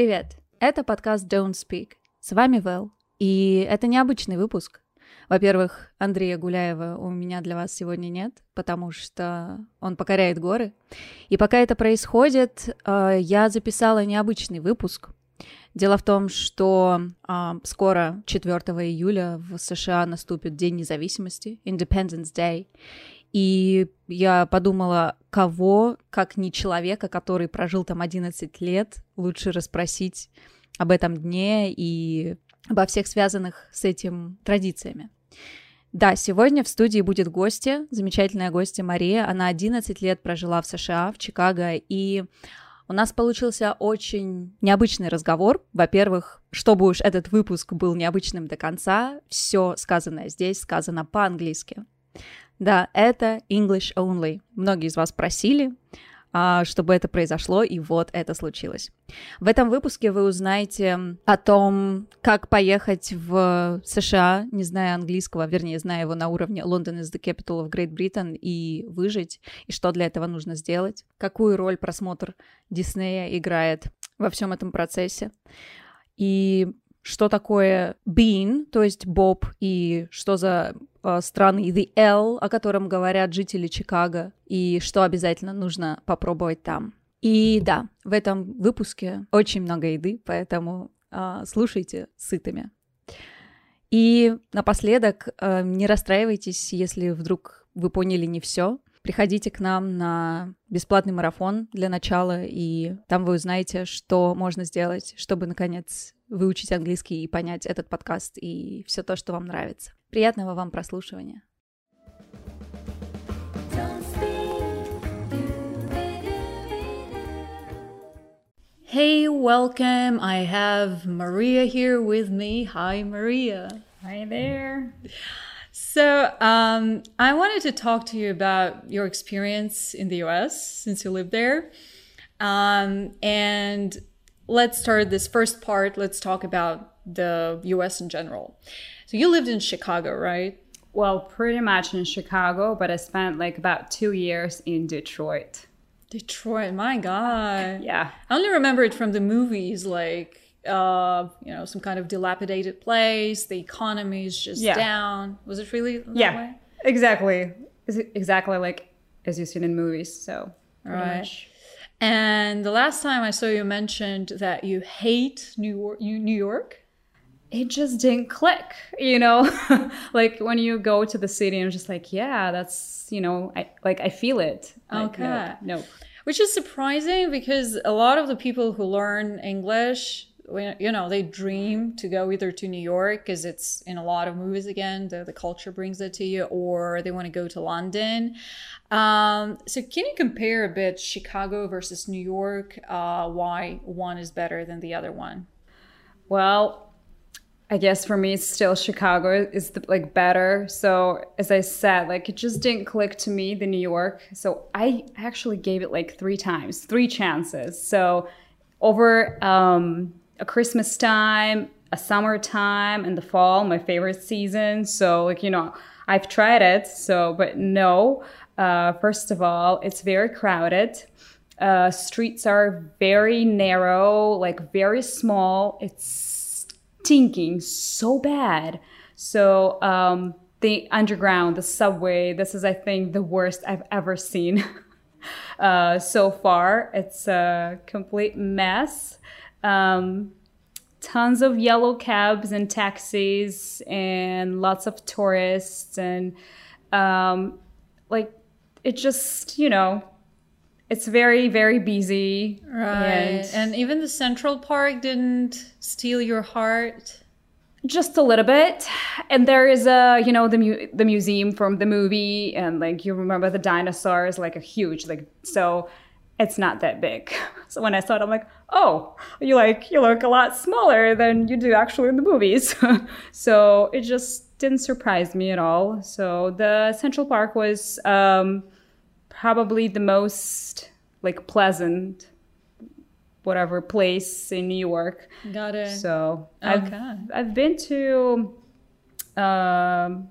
Привет! Это подкаст Don't Speak. С вами Вэл. И это необычный выпуск. Во-первых, Андрея Гуляева у меня для вас сегодня нет, потому что он покоряет горы. И пока это происходит, э, я записала необычный выпуск. Дело в том, что э, скоро, 4 июля, в США наступит День независимости, Independence Day. И я подумала, кого, как не человека, который прожил там 11 лет, лучше расспросить об этом дне и обо всех связанных с этим традициями. Да, сегодня в студии будет гостья, замечательная гостья Мария. Она 11 лет прожила в США, в Чикаго, и у нас получился очень необычный разговор. Во-первых, чтобы уж этот выпуск был необычным до конца, все сказанное здесь сказано по-английски. Да, это English only. Многие из вас просили, а, чтобы это произошло, и вот это случилось. В этом выпуске вы узнаете о том, как поехать в США, не зная английского, вернее, зная его на уровне London is the capital of Great Britain, и выжить, и что для этого нужно сделать, какую роль просмотр Диснея играет во всем этом процессе. И что такое bean, то есть Боб, и что за э, страны The L, о котором говорят жители Чикаго, и что обязательно нужно попробовать там. И да, в этом выпуске очень много еды, поэтому э, слушайте сытыми. И напоследок, э, не расстраивайтесь, если вдруг вы поняли не все. Приходите к нам на бесплатный марафон для начала, и там вы узнаете, что можно сделать, чтобы, наконец, выучить английский и понять этот подкаст и все то, что вам нравится. Приятного вам прослушивания. Hey, welcome. I have Maria here with me. Hi, Maria. Hi there. So, um, I wanted to talk to you about your experience in the US since you live there. Um, and let's start this first part. Let's talk about the US in general. So, you lived in Chicago, right? Well, pretty much in Chicago, but I spent like about two years in Detroit. Detroit, my God. Yeah. I only remember it from the movies, like, uh, you know, some kind of dilapidated place. The economy is just Yeah. down. Was it really that yeah, way? exactly. Is it exactly like as you've seen in movies. So, pretty Right. much. And the last time I saw you mentioned that you hate New York. New York. It just didn't click, you know? like when you go to the city and just like, yeah, that's, you know, I like I feel it. Like, Okay. No. no. Which is surprising because a lot of the people who learn English, you know, they dream to go either to New York because it's in a lot of movies again, the, the culture brings it to you, or they want to go to London. Um, so, can you compare a bit Chicago versus New York? Uh, why one is better than the other one? Well, I guess for me, it's still Chicago is the, like better. So as I said, like it just didn't click to me, the New York. So I actually gave it like three times, three chances. So over um, a Christmas time, a summertime, and the fall, my favorite season. So like you know, I've tried it. So but no. Uh, first of all, it's very crowded. Uh, streets are very narrow, like very small. It's stinking so bad. So um, the underground, the subway, this is, I think, the worst I've ever seen uh, so far. It's a complete mess. Um, tons of yellow cabs and taxis, and lots of tourists, and um, like it just, you know, it's very, very busy. Right. And even the Central Park didn't steal your heart. just a little bit and there is a you know the mu- the museum from the movie and like you remember the dinosaurs like a huge like so it's not that big so when i saw it i'm like oh you like you look a lot smaller than you do actually in the movies so it just didn't surprise me at all so the central park was um, probably the most like pleasant whatever place in new york Got it. so I've, Okay. I've been to, um,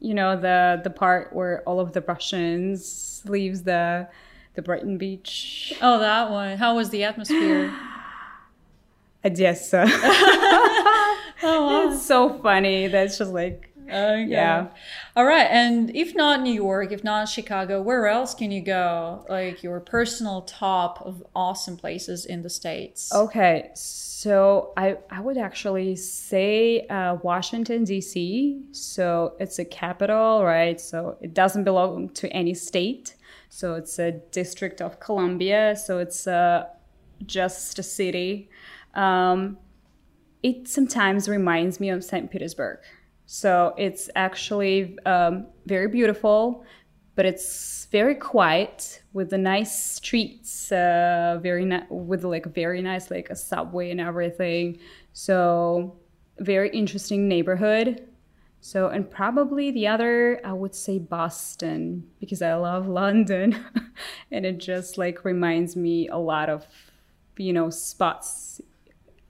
you know, the the part where all of the Russians leaves the the Brighton Beach. oh, that one. How was the atmosphere? Odessa. It's so funny. That's just like Okay. Yeah. All right. And if not New York, if not Chicago, where else can you go? Like your personal top of awesome places in the States. Okay, so I I would actually say uh, Washington D.C. So it's a capital, right? So it doesn't belong to any state. So it's a district of Columbia. So it's uh, just a city. Um, it sometimes reminds me of St. Petersburg. So it's actually um, very beautiful, but it's very quiet with the nice streets, uh, very ni- with like very nice like a subway and everything. So very interesting neighborhood. So and probably the other I would say Boston because I love London, and it just like reminds me a lot of you know spots.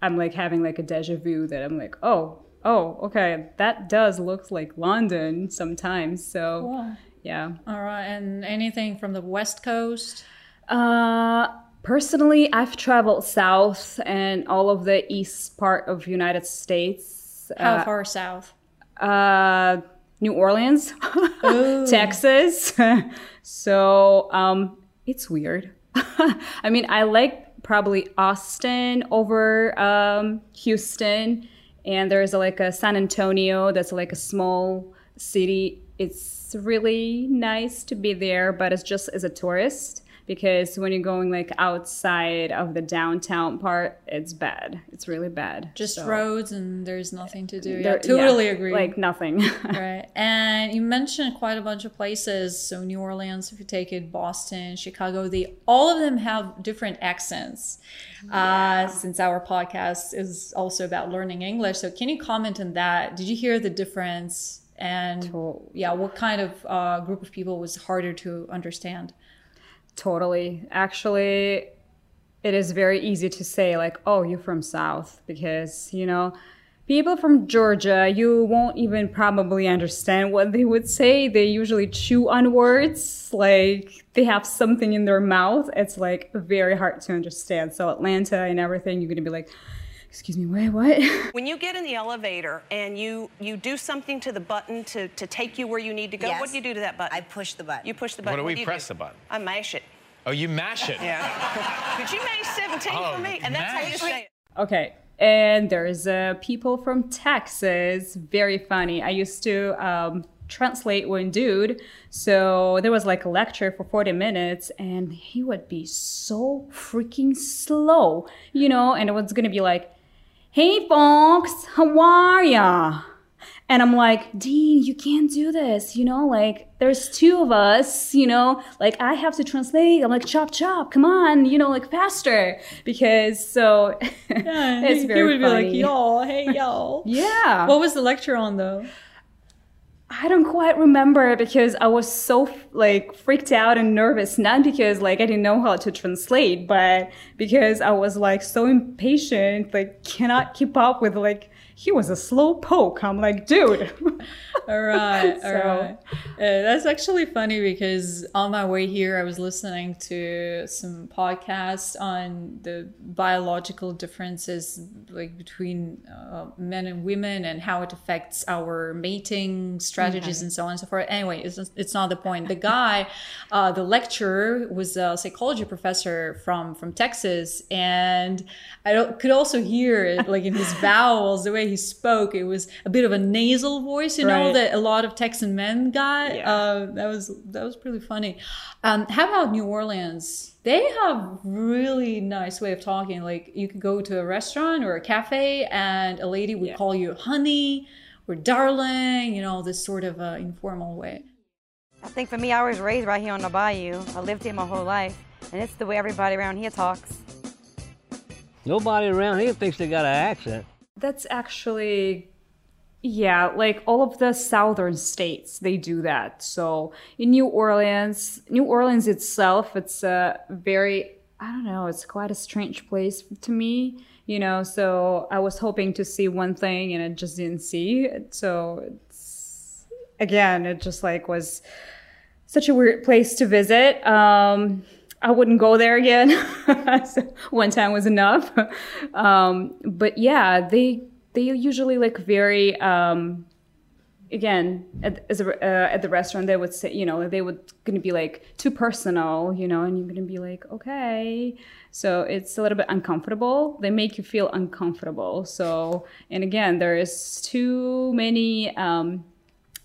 I'm like having like a deja vu that I'm like oh oh, okay, that does look like London sometimes. So, yeah. All right. And anything from the West Coast? Uh, personally, I've traveled south and all of the east part of United States. How Uh, far south? Uh, New Orleans, Texas. so um, it's weird. I mean, I like probably Austin over um, Houston, and there's like a San Antonio that's like a small city. It's really nice to be there, but it's just as a tourist because when you're going like outside of the downtown part, it's bad. It's really bad. Just So- roads and there's nothing to do. Yeah, totally yeah, agree. Like nothing. right. And you mentioned quite a bunch of places. So New Orleans, if you take it, Boston, Chicago, they all of them have different accents. Uh, since our podcast is also about learning English, so can you comment on that? Did you hear the difference? And yeah, what kind of uh, group of people was harder to understand? Totally. Actually, it is very easy to say, like, oh, you're from South, because, you know, people from Georgia, you won't even probably understand what they would say. They usually chew on words, like, they have something in their mouth. It's like very hard to understand. So, Atlanta and everything, you're going to be like, excuse me, wait, what? When you get in the elevator and you you do something to the button to, to take you where you need to go, Yes. what do you do to that button? I push the button. You push the button. What do we you press the button? I mash it. Oh, you mash it. Yeah. Could you mash 17 Oh, for me? And that's how you say it. Okay. And there's uh, people from Texas. Very funny. I used to um, translate one dude. So there was like a lecture for 40 minutes, and he would be so freaking slow, you know, and it was going to be like, hey, folks, how are ya? And I'm like, Dean, you can't do this, you know, like there's two of us, you know, like I have to translate. I'm like, chop, chop, come on, you know, like faster. Because so it's very funny. Be like, y'all, hey, y'all. Yeah. what was the lecture on though? I don't quite remember because I was so like freaked out and nervous, not because like I didn't know how to translate, but because I was like so impatient, like cannot keep up with like he was a slow poke. I'm like, dude. All right, all So- right. Uh, that's actually funny because on my way here, I was listening to some podcasts on the biological differences, like between uh, men and women, and how it affects our mating strategies and so on and so forth. Anyway, it's it's not the point. The guy, uh, the lecturer, was a psychology professor from from Texas, and I don't, could also hear it like in his vowels, the way he spoke. It was a bit of a nasal voice, you know, that a lot of Texan men got. Yeah. Uh, that was that was pretty funny. Um, how about New Orleans? They have really nice way of talking. Like you could go to a restaurant or a cafe, and a lady would Yeah. call you honey or darling. You know, this sort of uh, informal way. I think for me, I was raised right here on the bayou. I lived here my whole life, and it's the way everybody around here talks. Nobody around here thinks they got an accent. That's actually, yeah, like all of the southern states, they do that. So in New Orleans, New Orleans itself, it's a very, I don't know, it's quite a strange place to me, you know. So I was hoping to see one thing and I just didn't see it. So it's, again, it just like was such a weird place to visit. Um, I wouldn't go there again. one time was enough. Um, but yeah, they they usually like very um, again at, as a, uh, at the restaurant they would say you know they would to be like too personal you know and you're to be like okay so it's a little bit uncomfortable they make you feel uncomfortable so and again there is too many um,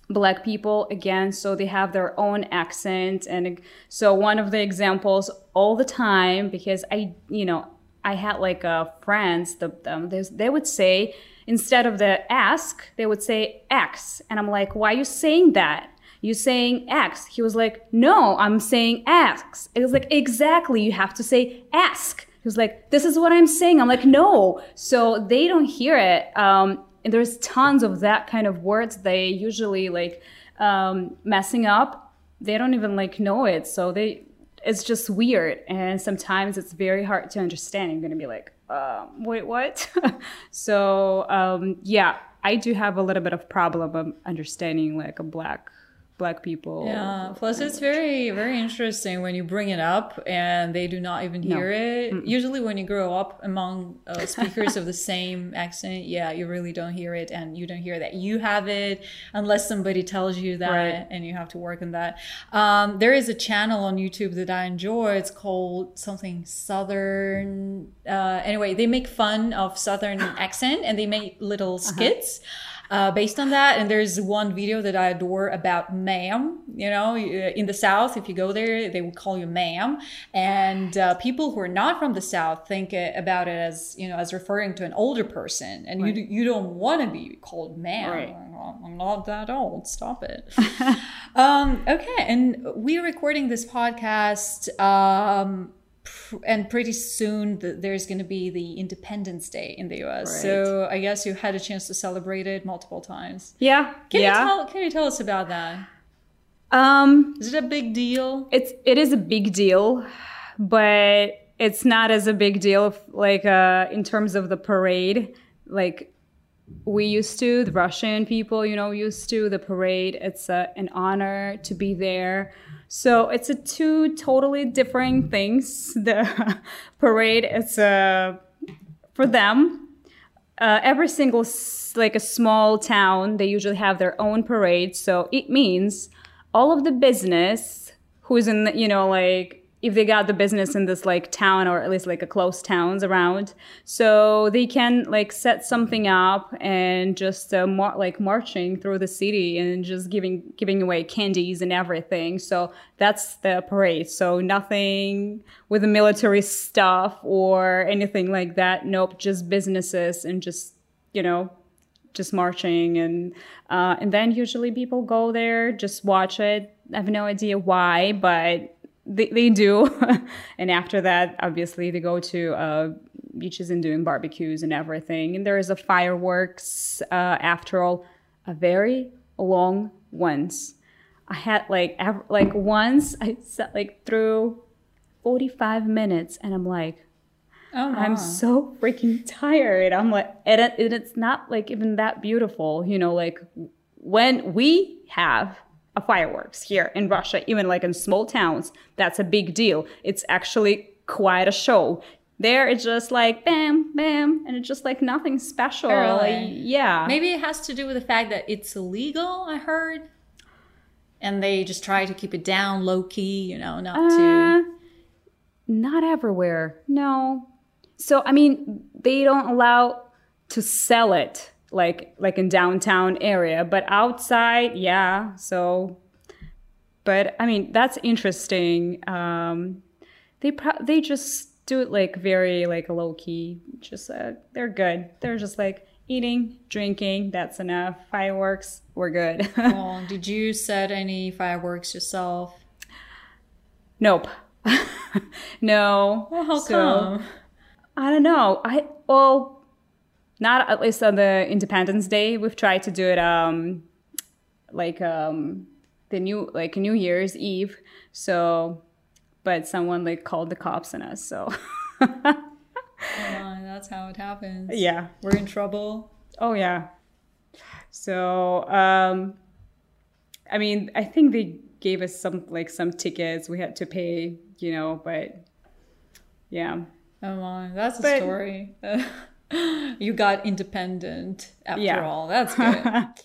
black people again so they have their own accent. And so one of the examples all the time because i you know i had like uh, friends the, um, they would say instead of the ask they would say x. And i'm like why are you saying that? You saying x? He was like no i'm saying x. It was like exactly you have to say ask. He was like this is what i'm saying. I'm like no. So they don't hear it. Um, and there's tons of that kind of words. They usually like um, messing up they don't even like know it. So they it's just weird. And sometimes it's very hard to understand. You're gonna be like um, wait what? So um, yeah i do have a little bit of problem of understanding like a black black people. Yeah. Plus, it's very, very interesting when you bring it up and they do not even hear no. it. Mm-mm. Usually, when you grow up among uh, speakers of the same accent, yeah, you really don't hear it, and you don't hear that you have it unless somebody tells you that, right. and you have to work on that. Um, there is a channel on YouTube that I enjoy. It's called something Southern. Uh, anyway, they make fun of Southern accent and they make little uh-huh. skits. Uh-huh uh, based on that. And there's one video that I adore about ma'am. You know, in the South, if you go there, they will call you ma'am. And uh, people who are not from the South think about it as, you know, as referring to an older person. And right. you, you don't want to be called ma'am. Right. I'm not that old. Stop it. um, okay. And we're recording this podcast um, and pretty soon the, there's going to be the Independence Day in the U.S. Right. So I guess you had a chance to celebrate it multiple times. Yeah. Can yeah. you tell Can you tell us about that? Um, is it a big deal? It's it is a big deal, but it's not as a big deal like uh, in terms of the parade. Like we used to, the Russian people, you know, used to the parade. It's a, an honor to be there so it's a two totally different things. The parade is uh, for them. Uh, every single like a small town, they usually have their own parade. So it means all of the business who's in the, you know like if they got the business in this like town or at least like a close towns around. So they can like set something up and just uh, mar- like marching through the city and just giving giving away candies and everything. So that's the parade. So nothing with the military stuff or anything like that. Nope just businesses and just you know just marching and uh, and then usually people go there just watch it. I have no idea why but they, they do. and after that, obviously, they go to uh, beaches and doing barbecues and everything. And there is a fireworks, uh, after all, a very long ones. I had like, like once I sat like through 45 minutes and I'm like, Oh, I'm so freaking tired. I'm like, and, it, and it's not like even that beautiful, you know, like when we have fireworks here in Russia, even like in small towns. That's a big deal. It's actually quite a show. There, it's just like bam, bam, and it's just like nothing special. Really? Like, yeah. Maybe it has to do with the fact that it's illegal, I heard. And they just try to keep it down low key, you know, not uh, to. Not everywhere. No. So, I mean, they don't allow to sell it like like in downtown area but outside yeah so but i mean that's interesting. Um they pro- they just do it like very like low key just uh, they're good. They're just like eating drinking that's enough. Fireworks we're good. Oh, did you set any fireworks yourself? Nope. No. Well, how so, come? I don't know. I well not at least on the Independence Day. We've tried to do it um, like um, the new like New Year's Eve. So, but someone like called the cops on us. So. oh, that's how it happens. Yeah, we're in trouble. Oh yeah. So, um, I mean, I think they gave us some like some tickets. We had to pay you know, but yeah. Oh my, that's a But- story. you got independent after Yeah. all. That's good.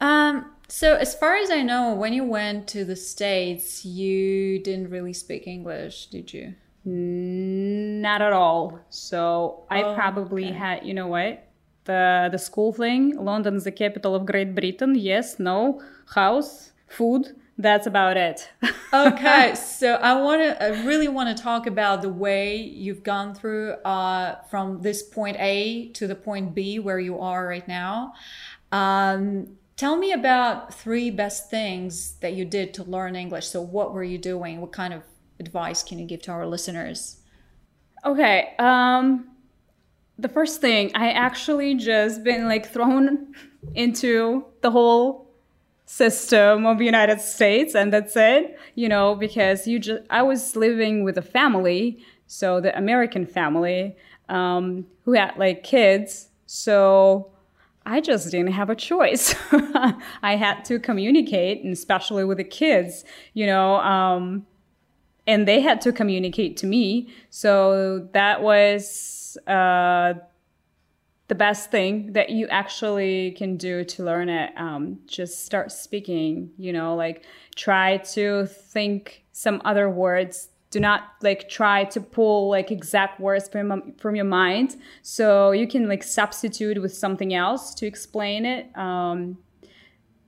um, so as far as I know, when you went to the States, you didn't really speak English, did you? Not at all. So I Oh, probably okay. had, you know what? The the school thing. London is the capital of Great Britain. Yes, no, house, food. That's about it. okay so i want to i really want to talk about the way you've gone through uh, from this point a to the point b where you are right now um, tell me about three best things that you did to learn english so what were you doing what kind of advice can you give to our listeners Okay. Um the first thing, I actually just been like thrown into the whole system of the United States and that's it, you know, because you just I was living with a family, so the American family, um, who had like kids. So I just didn't have a choice. I had to communicate, and especially with the kids, you know, um, and they had to communicate to me. So that was uh, the best thing that you actually can do to learn it. Um, just start speaking, you know, like try to think some other words. Do not like try to pull like exact words from from your mind. So you can like substitute with something else to explain it. Um,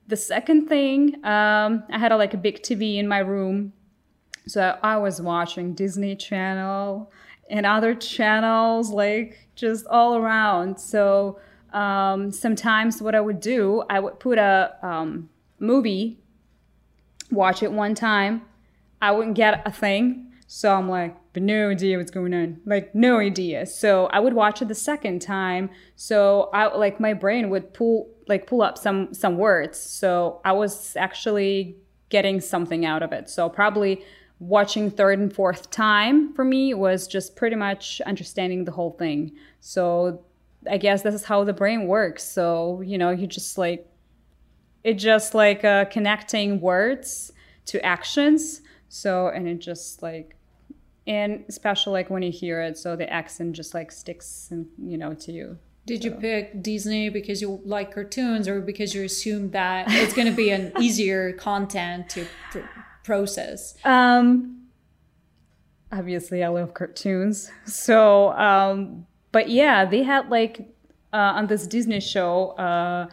the second thing, um, I had a, like a big TV in my room so I was watching Disney Channel and other channels, like just all around. So um, sometimes what I would do, I would put a um, movie, watch it one time. I wouldn't get a thing. So I'm like, but no idea what's going on. Like no idea. So I would watch it the second time. So I like my brain would pull like pull up some some words. So I was actually getting something out of it. So probably watching third and fourth time for me was just pretty much understanding the whole thing. So I guess this is how the brain works. So, you know, you just like it just like uh, connecting words to actions. So, and it just like, and especially like when you hear it, so the accent just like sticks, and you know, to you. did you pick disney because you like cartoons or because you assumed that it's going to be an easier content to process Um, obviously, I love cartoons. So, um, but yeah, they had like uh, on this Disney show, uh,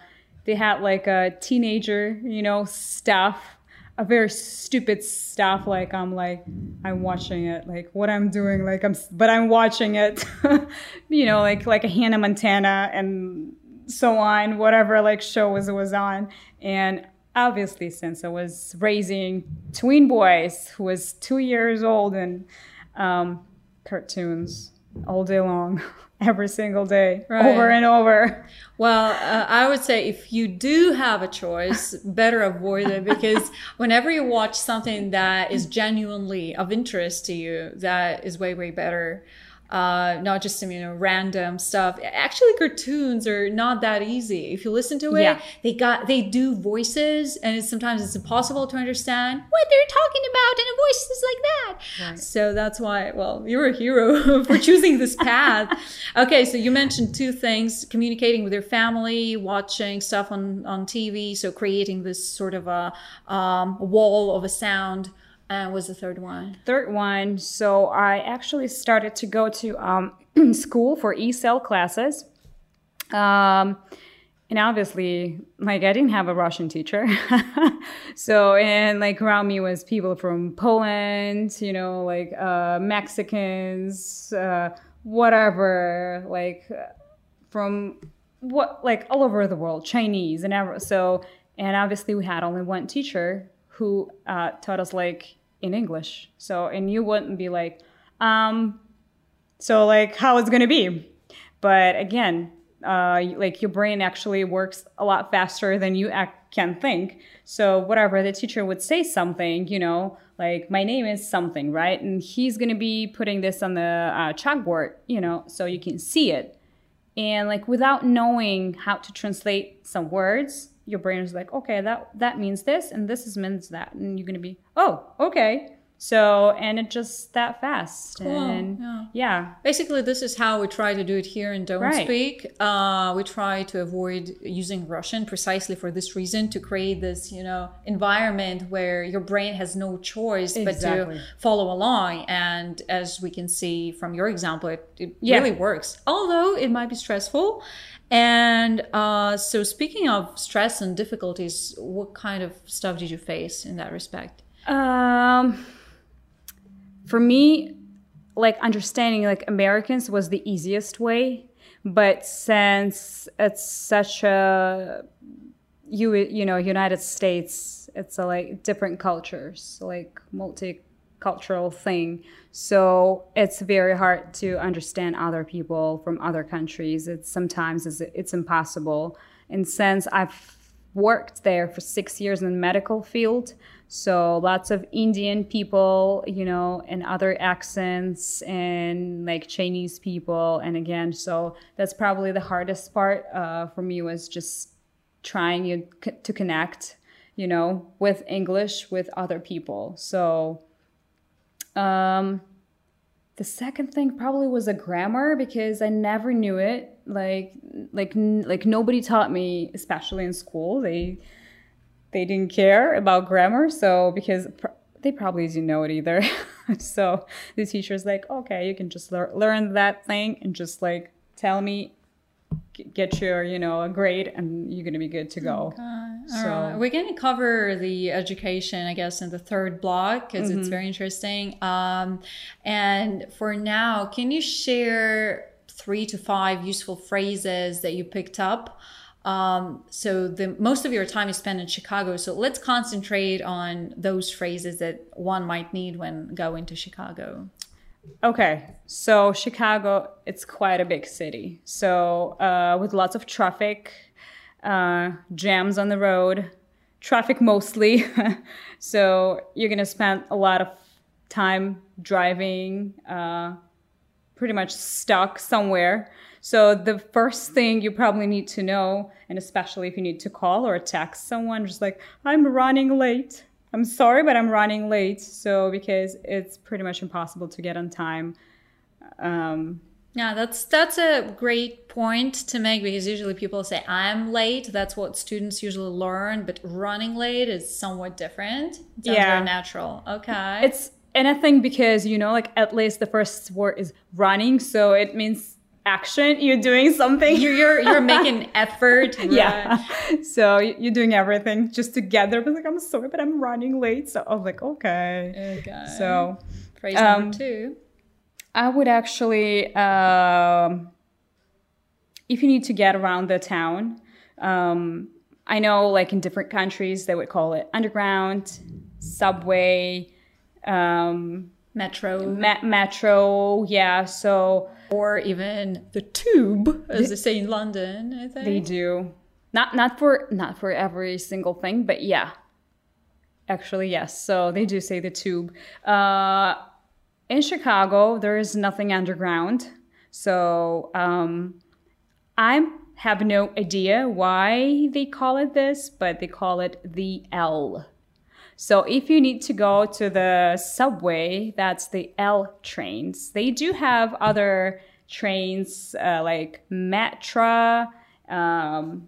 they had like a teenager, you know, stuff, a very stupid stuff. Like I'm like I'm watching it, like what I'm doing, like I'm, but I'm watching it, you know, like like a Hannah Montana and so on, whatever like show was was on, and obviously since I was raising twin boys who was two years old and um, cartoons all day long, every single day, Right. over and over. Well, uh, I would say if you do have a choice, better avoid it because whenever you watch something that is genuinely of interest to you, that is way, way better. Uh, not just some, you know, random stuff. Actually, cartoons are not that easy. If you listen to it, Yeah. they got, they do voices and it's, sometimes it's impossible to understand what they're talking about in a voices like that. So that's why, well, you're a hero for choosing this path. Okay, so you mentioned two things: communicating with your family, watching stuff on on TV, so creating this sort of a um, wall of a sound. And was the third one? Third one, so I actually started to go to um, school for ESL classes. Um, and obviously, like I didn't have a Russian teacher. so, and like around me was people from Poland, you know, like uh, Mexicans, uh, whatever, like uh, from what, like all over the world, Chinese and ever. So, and obviously we had only one teacher who uh, taught us like in English. So, and you wouldn't be like, um, so like how it's gonna be. But again, uh, like your brain actually works a lot faster than you can think. So whatever the teacher would say something, you know, like my name is something, right? And he's gonna be putting this on the uh, chalkboard, you know, so you can see it. and like without knowing how to translate some words your brain is like okay that that means this and this is means that. And you're gonna be oh okay so and it just that fast and yeah. yeah Basically, this is how we try to do it here in Don't Right. Speak. Uh, we try to avoid using Russian precisely for this reason to create this, you know, environment where your brain has no choice Exactly. but to follow along. And as we can see from your example, it, it Yeah. really works. Although it might be stressful. And uh, so, speaking of stress and difficulties, what kind of stuff did you face in that respect? Um, for me, like understanding like Americans was the easiest way, but since it's such a you you know United States, it's a like different cultures, like multicultural thing. So it's very hard to understand other people from other countries. It's sometimes it's, it's impossible. And since I've worked there for six years in the medical field. So lots of Indian people, you know, and other accents and like Chinese people. And again, so that's probably the hardest part uh, for me was just trying to connect, you know, with English with other people. So um, the second thing probably was a grammar because I never knew it. Like, like, like nobody taught me, especially in school. They, they didn't care about grammar. So because pr- they probably didn't know it either. so the teacher's like, okay, you can just lear- learn that thing and just like tell me, get your, you know, a grade, and you're gonna be good to go. So- right. We're to cover the education, I guess, in the third block because Mm-hmm. it's very interesting. Um, and for now, can you share three to five useful phrases that you picked up? Um, so the most of your time is spent in Chicago. So let's concentrate on those phrases that one might need when going to Chicago. Okay, so Chicago, it's quite a big city. So uh, with lots of traffic, uh, jams on the road, traffic mostly. so you're gonna spend a lot of time driving, uh, pretty much stuck somewhere. So the first thing you probably need to know, and especially if you need to call or text someone, just like I'm running late. I'm sorry, but I'm running late. So because it's pretty much impossible to get on time. Um, Yeah, that's that's a great point to make because usually people say I'm late. That's what students usually learn, but running late is somewhat different. Sounds Yeah. very natural. Okay. it's anything because you know, like at least the first word is running, so it means action. You're doing something. you're you're, you're making effort. yeah. So you're doing everything just together. But like, I'm sorry, but I'm running late. So I was like, okay. Okay. So phrase um, number two. I would actually, um, if you need to get around the town, um, I know like in different countries they would call it underground, subway, um, Metro me- metro. Yeah, so or even the tube, as they say in London. I think they do not not for not for every single thing, but yeah. Actually, yes. So they do say the tube. Uh, in Chicago, there is nothing underground. So um, I have no idea why they call it this, but they call it the L. So if you need to go to the subway, that's the L trains. They do have other trains uh, like Metra um,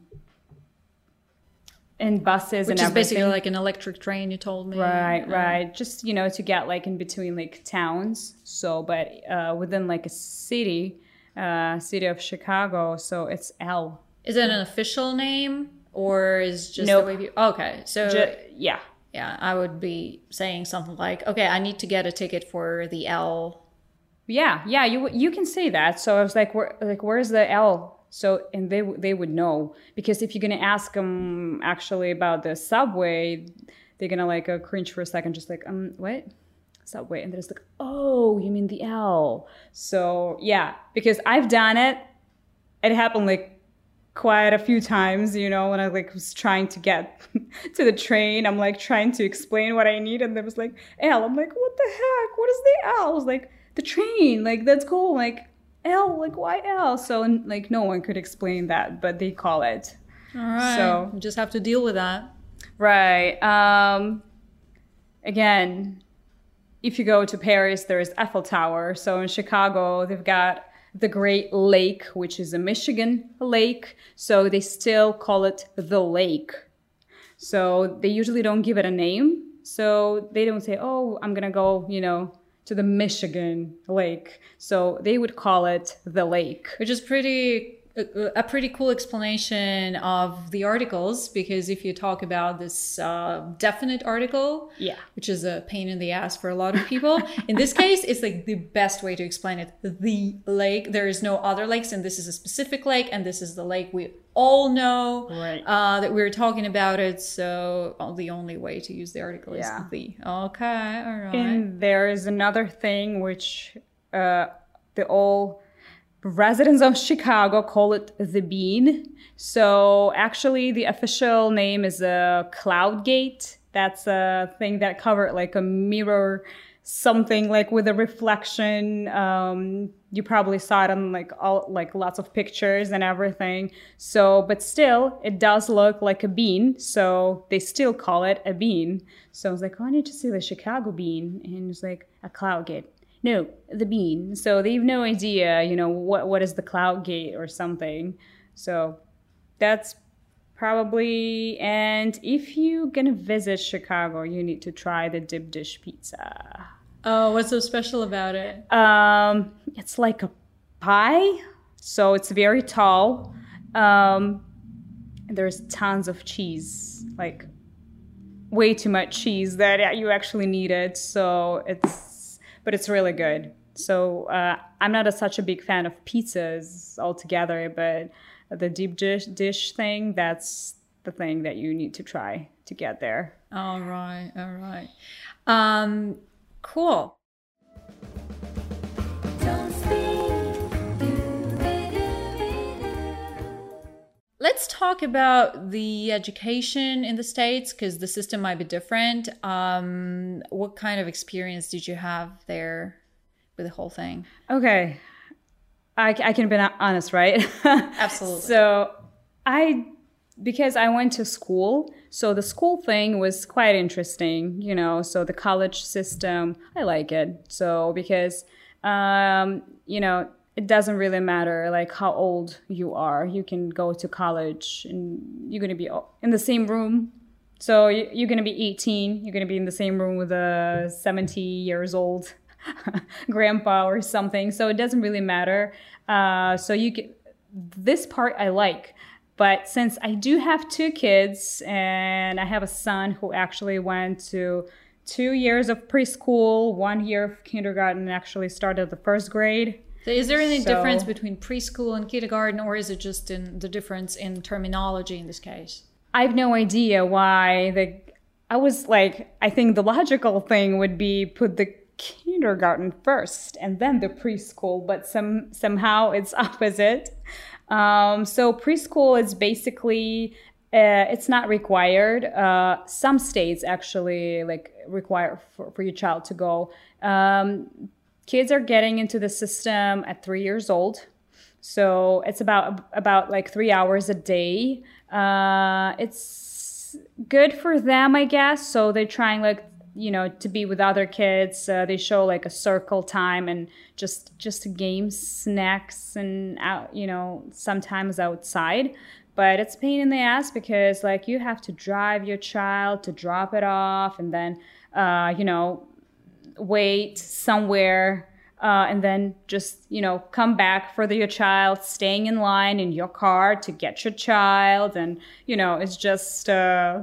and buses which and is basically like an electric train. You told me. Right, Uh, right. Just you know to get like in between like towns. So, but uh, within like a city, uh, city of Chicago. So it's L. Is it an official name or is just Nope. the way you? Okay, so Ju- yeah, yeah, I would be saying something like, okay, I need to get a ticket for the L. yeah, yeah. You you can say that. So I was like, where like where's the L? So and they they would know because if you're gonna ask them actually about the subway, they're gonna like uh, cringe for a second, just like um what subway, and they're just like oh you mean the L. So yeah, because I've done it. It happened like quite a few times, you know, when I like was trying to get to the train. I'm like trying to explain what I need, and there was like L. I'm like, what the heck? What is the L? I was like, the train. Like that's cool. Like L, like why L? So and, like no one could explain that, but they call it. All right. So- you just have to deal with that. Right. Um, again, if you go to Paris, there's Eiffel Tower. So in Chicago, they've got the Great Lake, which is a Michigan lake. So they still call it the lake. So they usually don't give it a name. So they don't say, oh, I'm going to go, you know, to the Michigan lake. So they would call it the lake. which is pretty a, a pretty cool explanation of the articles because if you talk about this uh, definite article Yeah. which is a pain in the ass for a lot of people in this case it's like the best way to explain it the lake there is no other lakes and this is a specific lake and this is the lake we all know Right. uh, that we are talking about it so the only way to use the article Yeah. is the okay all right And there is another thing which uh, the all residents of Chicago call it the bean. So actually, the official name is a cloud gate. That's a thing that covered like a mirror, something like with a reflection. Um, you probably saw it on like all like lots of pictures and everything. So, but still, it does look like a bean. So they still call it a bean. So I was like, oh, I need to see the Chicago bean, and it's like a cloud gate. No, the bean. So they have no idea, you know, what what is the cloud gate or something. So that's probably and if you're gonna visit Chicago, you need to try the dip dish pizza. oh what's so special about it Um, it's like a pie, so it's very tall. Um, there's tons of cheese, like way too much cheese that you actually need it. So it's, but it's really good. So uh, I'm not a, such a big fan of pizzas altogether, but the deep dish dish thing, that's the thing that you need to try to get there. All right, all right. Um, cool. Let's talk about the education in the States because the system might be different. Um, what kind of experience did you have there with the whole thing? Okay. I, I can be honest, right? Absolutely. So I, because I went to school, so the school thing was quite interesting, you know. So the college system, I like it. So because, um, you know, it doesn't really matter like how old you are. You can go to college and you're gonna be in the same room. So you- you're gonna be 18. You're gonna be in the same room with a 70 years old grandpa or something. So it doesn't really matter. Uh, so you can, this part I like. But since I do have two kids and I have a son who actually went to two years of preschool, one year of kindergarten, actually started the first grade. Is there any So- difference between preschool and kindergarten, or is it just in the difference in terminology in this case? I have no idea why the. I was like, I think the logical thing would be put the kindergarten first and then the preschool, but some somehow it's opposite. Um, so preschool is basically uh, it's not required. Uh, some states actually like require for, for your child to go. Um, kids are getting into the system at three years old. So it's about about like three hours a day. Uh, it's good for them, I guess. So they're trying like you know to be with other kids. Uh, they show like a circle time and just just games, snacks, and out you know sometimes outside. But it's pain in the ass because like you have to drive your child to drop it off, and then uh, you know wait somewhere uh, and then just you know come back for the, your child staying in line in your car to get your child. And you know it's just uh,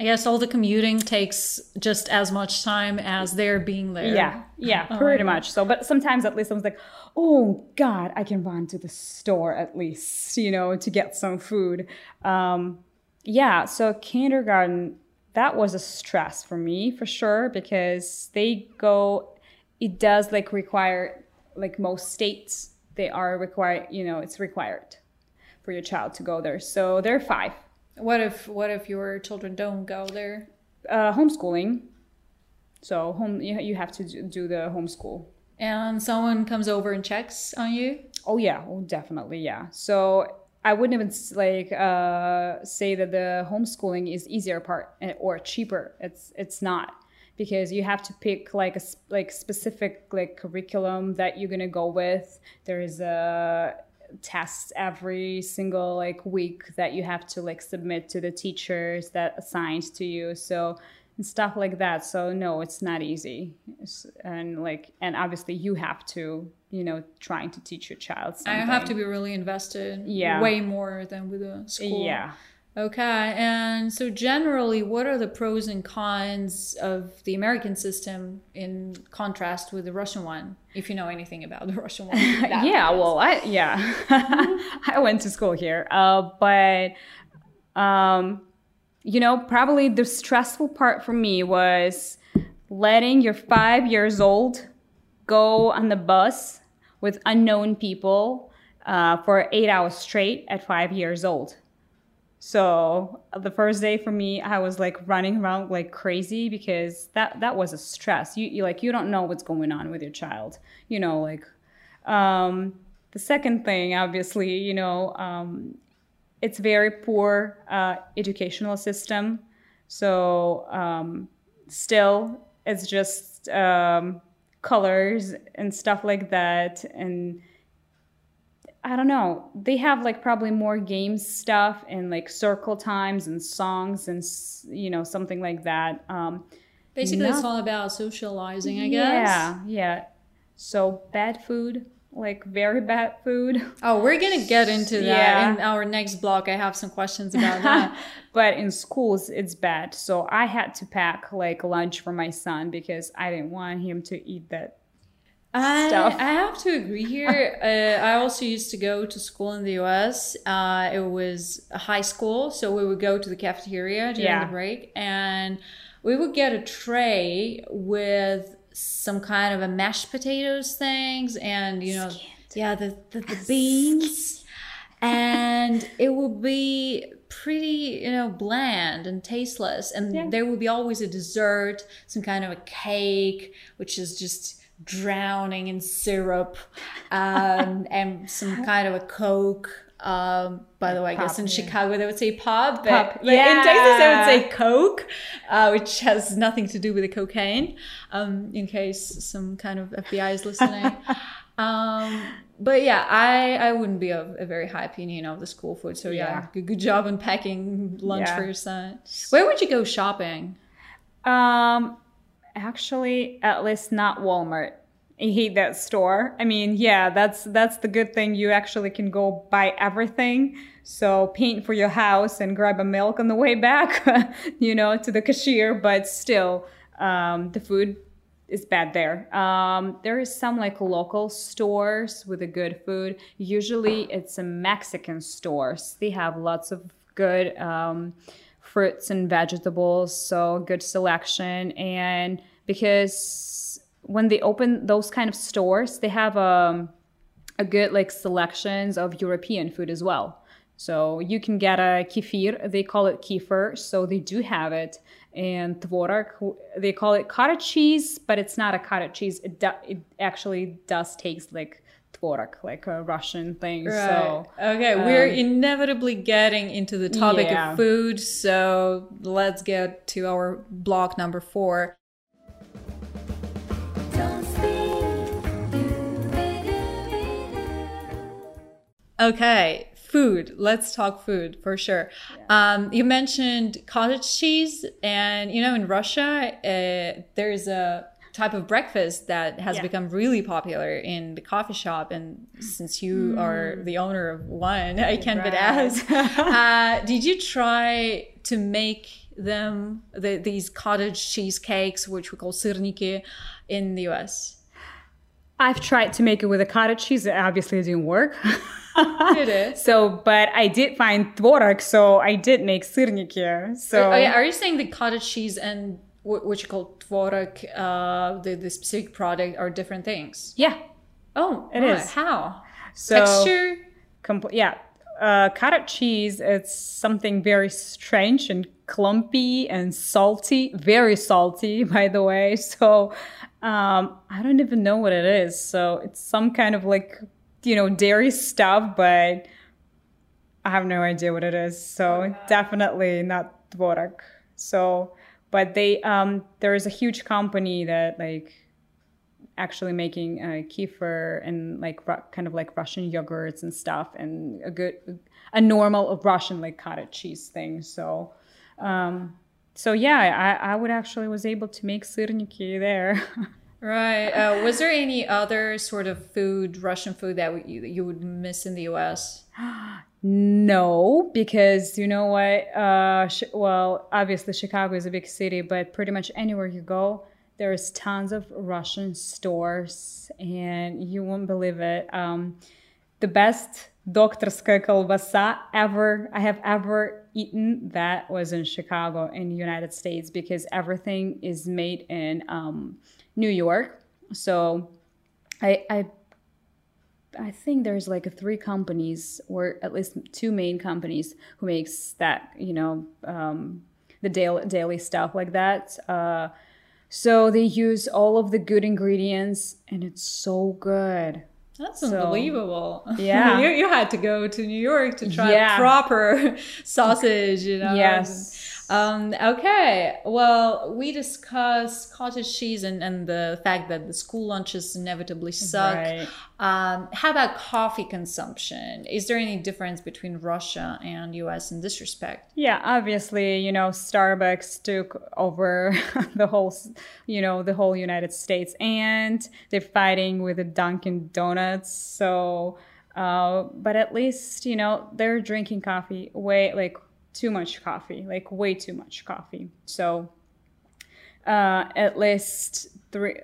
I guess all the commuting takes just as much time as their being there. yeah yeah pretty much. So but sometimes at least i was like oh god i can run to the store at least you know to get some food. Um, yeah so kindergarten that was a stress for me for sure because they go it does like require like most states they are required you know it's required for your child to go there so they're five What if what if your children don't go there? uh, homeschooling so home you, you have to do- do the homeschool And someone comes over and checks on you? Oh yeah, oh definitely yeah. So I wouldn't even like uh, say that the homeschooling is easier part eh, or cheaper. It's it's not because you have to pick like a like specific like curriculum that you're gonna go with. There's a tests every single like week that you have to like submit to the teachers that assigned to you. So and stuff like that. So no, it's not easy. It's- and like and obviously you have to you know trying to teach your child I have to be really invested. Yeah. Way more than with a school. Yeah. Okay. And so, generally, what are the pros and cons of the American system in contrast with the Russian one, if you know anything about the Russian one? Yeah well i yeah i went to school here uh, but um, you know probably the stressful part for me was letting your five years old go on the bus with unknown people uh, for eight hours straight at five years old so the first day for me, I was like running around like crazy because that that was a stress. You, you like you don't know what's going on with your child. You know, like um, the second thing, obviously, you know, um, it's very poor uh, educational system. So um, still, it's just um, colors and stuff like that, and I don't know. They have like probably more games stuff and like circle times and songs and you know something like that. Um, Basically, it's all about socializing, I guess. yeah, yeah. So bad food, like very bad food. Oh, we're going to get into that Yeah. in our next block. I have some questions about that. but in schools, it's bad. So I had to pack like lunch for my son because I didn't want him to eat that. I, stuff. I have to agree here. uh, I also used to go to school in the US. Uh, it was a high school, so we would go to the cafeteria during Yeah. the break, and we would get a tray with some kind of a mashed potatoes things, and you know, yeah, the the, the beans, and it would be pretty you know bland and tasteless. And there would be always a dessert some kind of a cake which is just drowning in syrup um, and some kind of a coke um, by the way i guess in chicago they would say pop but, Pop, but in texas they would say coke uh, which has nothing to do with the cocaine um, in case some kind of fbi is listening um, but yeah, I, I wouldn't be of a very high opinion of the school food. So yeah, Yeah. good, good job on packing lunch Yeah. for your son. Where would you go shopping? Um, actually, at least not Walmart. I hate that store. I mean, yeah, that's that's the good thing. You actually can go buy everything. So paint for your house and grab a milk on the way back, you know, to the cashier. But still, um, the food is bad there. Um, there is some like local stores with a good food. Usually, it's some Mexican stores. They have lots of good. Um, fruits and vegetables, so good selection. And because when they open those kind of stores, they have um, a good like selections of European food as well. So you can get a kefir, they call it kefir, so they do have it. And tvorog, they call it cottage cheese, but it's not a cottage cheese. It, do, it actually does taste like tvorog, like a Russian thing. So okay, we're inevitably getting into the topic yeah. of food. So let's get to our block number four. Okay, food. Let's talk food for sure. Um, you mentioned cottage cheese, and you know, in Russia, uh, there's a type of breakfast that has Yeah. become really popular in the coffee shop. And since you are the owner of one, I can't but ask: uh, Did you try to make them the, these cottage cheesecakes, which we call syrniki, in the U.S.? I've tried to make it with a cottage cheese. Obviously, it obviously didn't work. It is. So, but I did find tvorog, so I did make syrniki. So, Oh, yeah, are you saying the cottage cheese and wh- what you call tvorog, uh, the, the specific product, are different things? yeah. Oh, It right. How? So, Texture? compl- yeah. uh, cottage cheese, it's something very strange and clumpy and salty, very salty, by the way. So um, I don't even know what it is. So it's some kind of like, you know, dairy stuff, but I have no idea what it is. So definitely not tvorog. So, but they, um, there is a huge company that like actually making uh, kefir and like ru- kind of like Russian yogurts and stuff and a good, a normal Russian like cottage cheese thing. So, um, so yeah, I, I would actually was able to make syrniki there. Right. Uh, was there any other sort of food, Russian food that you, you would miss in the US? No, because you know what? Uh, well, obviously Chicago is a big city, but pretty much anywhere you go, there's tons of Russian stores, and you won't believe it. Um, the best doktorskaya kolbasa ever I have ever eaten that was in Chicago in the United States because everything is made in um, New York. So I, I I think there's like three companies, or at least two main companies, who makes that you know um, the daily daily stuff like that. Uh, so they use all of the good ingredients, and it's so good. That's So- unbelievable. Yeah. you, you had to go to New York to try Yeah. proper sausage, you know? Yes. Um, okay. Well, we discussed cottage cheese and, and the fact that the school lunches inevitably suck. Right. Um, how about coffee consumption? Is there any difference between Russia and US in this respect? Yeah, obviously, you know, Starbucks took over the whole, you know, the whole United States, and they're fighting with the Dunkin' Donuts. So, uh, but at least, you know, they're drinking coffee way like too much coffee, like way too much coffee. So, uh, at least three,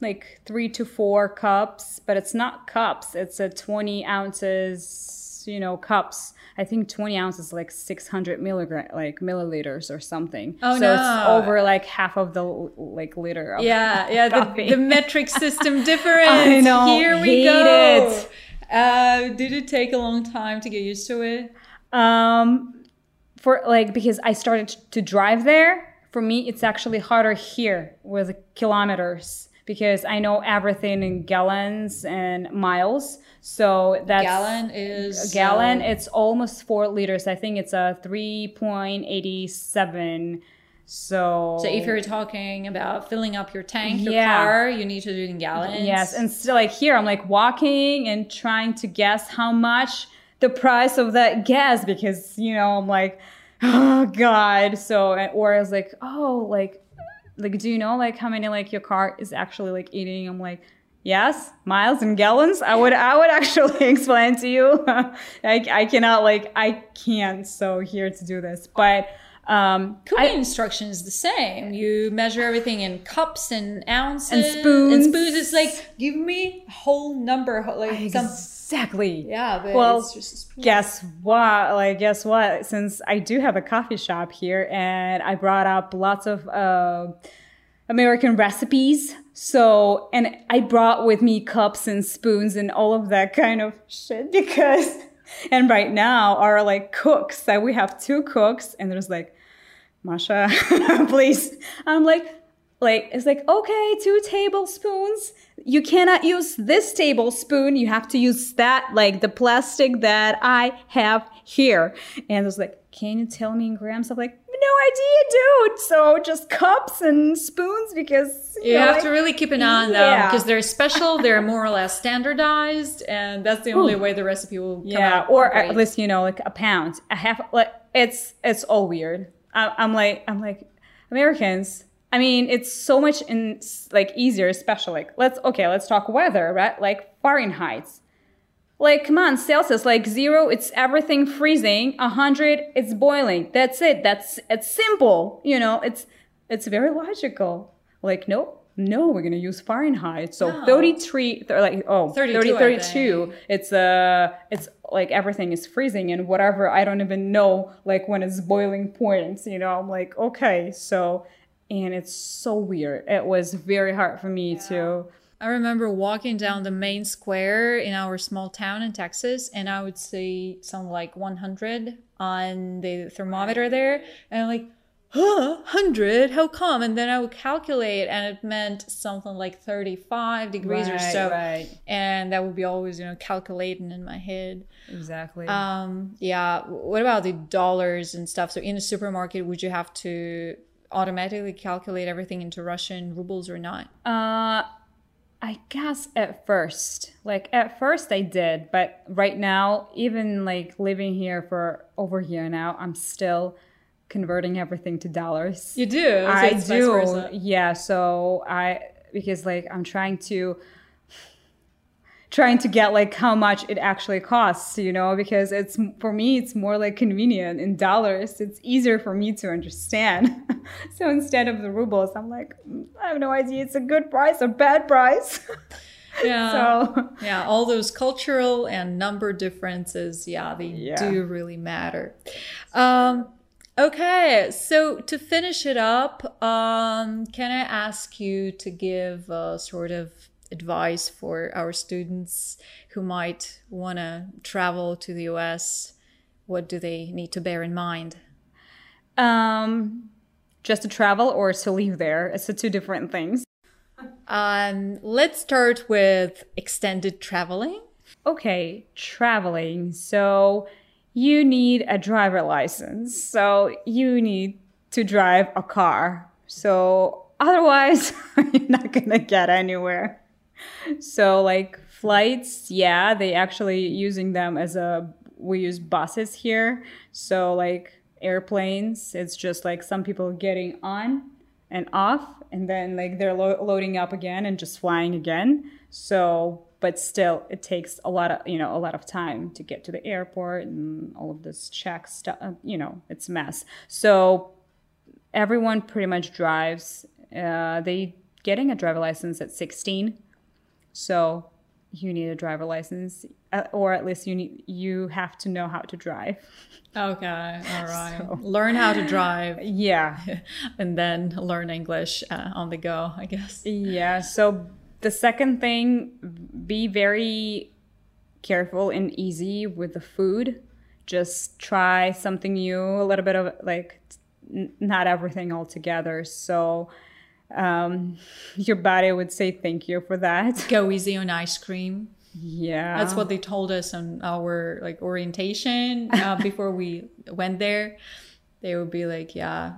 like three to four cups, but it's not cups. It's a 20 ounces, you know, cups. I think 20 ounces, like 600 milligram, like milliliters or something. Oh, so no. it's over like half of the like liter. Of Yeah, yeah, the, the metric system difference. I know, Here we go. it. Uh, did it take a long time to get used to it? Um, for like because I started to drive there. For me, it's actually harder here with kilometers because I know everything in gallons and miles. So that's Gallon is a gallon. uh, it's almost four liters. I think it's a three point eighty seven. So So if you're talking about filling up your tank, your Yeah. car, you need to do it in gallons. Yes, and still like here, I'm like walking and trying to guess how much the price of that gas because you know I'm like, oh god. So or I was like, oh like, like do you know like how many like your car is actually like eating? I'm like. Yes, miles and gallons. I would, I would actually explain to you. I, I cannot like, I can't. So here to do this, but um, Cooking I, instruction is the same. You measure everything in cups and ounces And spoons. And spoons. It's like give me a whole number, like some. exactly. Yeah, but Well, guess what like guess what since i do have a coffee shop here and i brought up lots of uh, american recipes so and i brought with me cups and spoons and all of that kind of shit because and right now our like cooks that we have two cooks and there's like masha please. I'm like like it's like okay two tablespoons. You cannot use this tablespoon. You have to use that like the plastic that i have here. And I was like can you tell me in grams? I'm like no idea dude. So just cups and spoons because You know, have like- to really keep an eye on them Yeah. because they're special. They're more or less standardized, and that's the only way the recipe will come yeah out or great. at least you know like a pound. A half like it's it's all weird I, i'm like i'm like americans i mean it's so much in like easier especially like let's okay let's talk weather right? Like fahrenheit. Like come on celsius like zero it's everything freezing a hundred it's boiling. That's it that's it's simple you know it's it's very logical. Like no no we're gonna use fahrenheit. So No. 33 th- like oh 32, 30 32 it's uh it's like everything is freezing and whatever i don't even know like when it's boiling points you know? I'm like okay so and it's so weird. It was very hard for me to I remember walking down the main square in our small town in Texas, and I would see some like 100 on the thermometer there, and I'm like, huh, 100? How come? And then I would calculate, and it meant something like 35 degrees or so. right. And that would be always, you know, calculating in my head. Exactly. Um, yeah. What about the dollars and stuff? So in a supermarket, would you have to automatically calculate everything into Russian rubles or not? Uh, I guess at first, like at first I did, but right now, even like living here for over here now, I'm still converting everything to dollars. You do. I do. Yeah. So I because like I'm trying to trying to get like how much it actually costs, you know, because it's for me it's more like convenient in dollars. It's easier for me to understand. so instead of the rubles, I'm like "Mm, I have no idea it's a good price or bad price. Yeah. so yeah, all those cultural and number differences, yeah, they Yeah. do really matter. Um, okay, so to finish it up, um, can I ask you to give a sort of advice for our students who might want to travel to the US? What do they need to bear in mind? um just to travel or to live there. It's the two different things. Um, let's start with extended traveling. Okay, traveling. So you need a driver license. So you need to drive a car. So otherwise, you're not going to get anywhere. So like flights, yeah, they actually using them as a we use buses here. So like airplanes, it's just like some people getting on and off and then like they're lo- loading up again and just flying again. So but still it takes a lot of you know a lot of time to get to the airport and all of this check stuff you know it's a mess so everyone pretty much drives uh, they getting a driver license at 16 so you need a driver license uh, or at least you need you have to know how to drive Okay, all right. Learn how to drive yeah and then learn English uh, on the go, I guess. Yeah. So the second thing, be very careful and easy with the food. Just try something new, a little bit of like n- not everything all together. So um, your body would say thank you for that. Go easy on ice cream. Yeah. That's what they told us on our like orientation uh, before we went there. They would be like, "Yeah,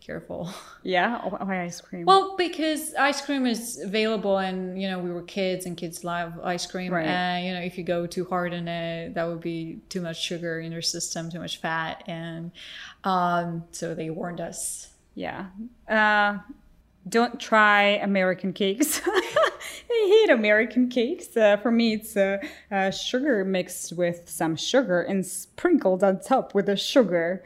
careful." Yeah. Oh, why ice cream? Well, because ice cream is available, and you know we were kids, and kids love ice cream. Right. And you know if you go too hard on it, that would be too much sugar in your system, too much fat, and um, so they warned us. Yeah. Uh, don't try American cakes. I hate American cakes. Uh, for me, it's uh, uh, sugar mixed with some sugar and sprinkled on top with the sugar.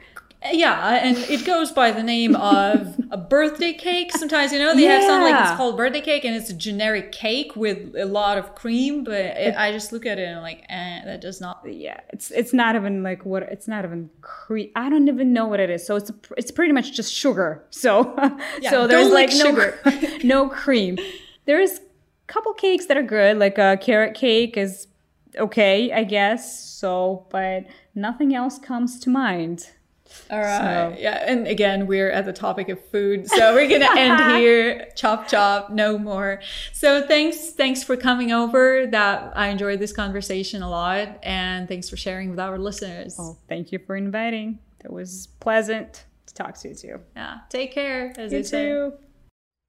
Yeah, and it goes by the name of a birthday cake. Sometimes, you know, they have something like it's called birthday cake, and it's a generic cake with a lot of cream. But it, I just look at it and I'm like, eh, that does not. Yeah, it's it's not even like what it's not even cre- I don't even know what it is. So it's it's pretty much just sugar. So so there's like like no sugar. no cream. There's a couple cakes that are good, like a carrot cake is okay, I guess. So, but nothing else comes to mind. All right. So- Yeah. And again, we're at the topic of food. So we're going to end here. Chop, chop, no more. So thanks. Thanks for coming over. That I enjoyed this conversation a lot. And thanks for sharing with our listeners. Well, thank you for inviting. It was pleasant to talk to you too. Yeah. Take care. As You they say. too.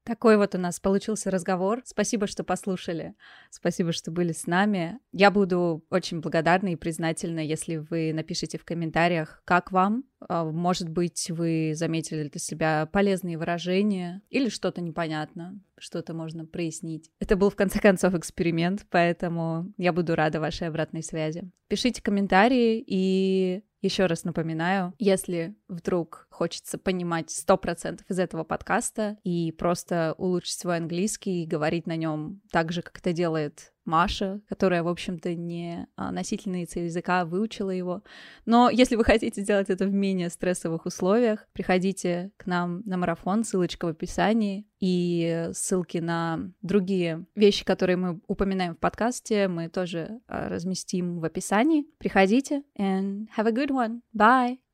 Такой вот у нас получился разговор. Спасибо, что послушали. Спасибо, что были с нами. Я буду очень благодарна и признательна, если вы напишите в комментариях, как вам. А, Может быть, вы заметили для себя полезные выражения или что-то непонятно, что-то можно прояснить. Это был, в конце концов, эксперимент, поэтому я буду рада вашей обратной связи. Пишите комментарии и еще раз напоминаю, если вдруг хочется понимать 100% из этого подкаста и просто улучшить свой английский и говорить на нем так же, как это делает Маша, которая, в общем-то, не а, носительница языка, выучила его. Но если вы хотите сделать это в менее стрессовых условиях, приходите к нам на марафон, ссылочка в описании, и ссылки на другие вещи, которые мы упоминаем в подкасте, мы тоже а, разместим в описании. Приходите and have a good one. Bye!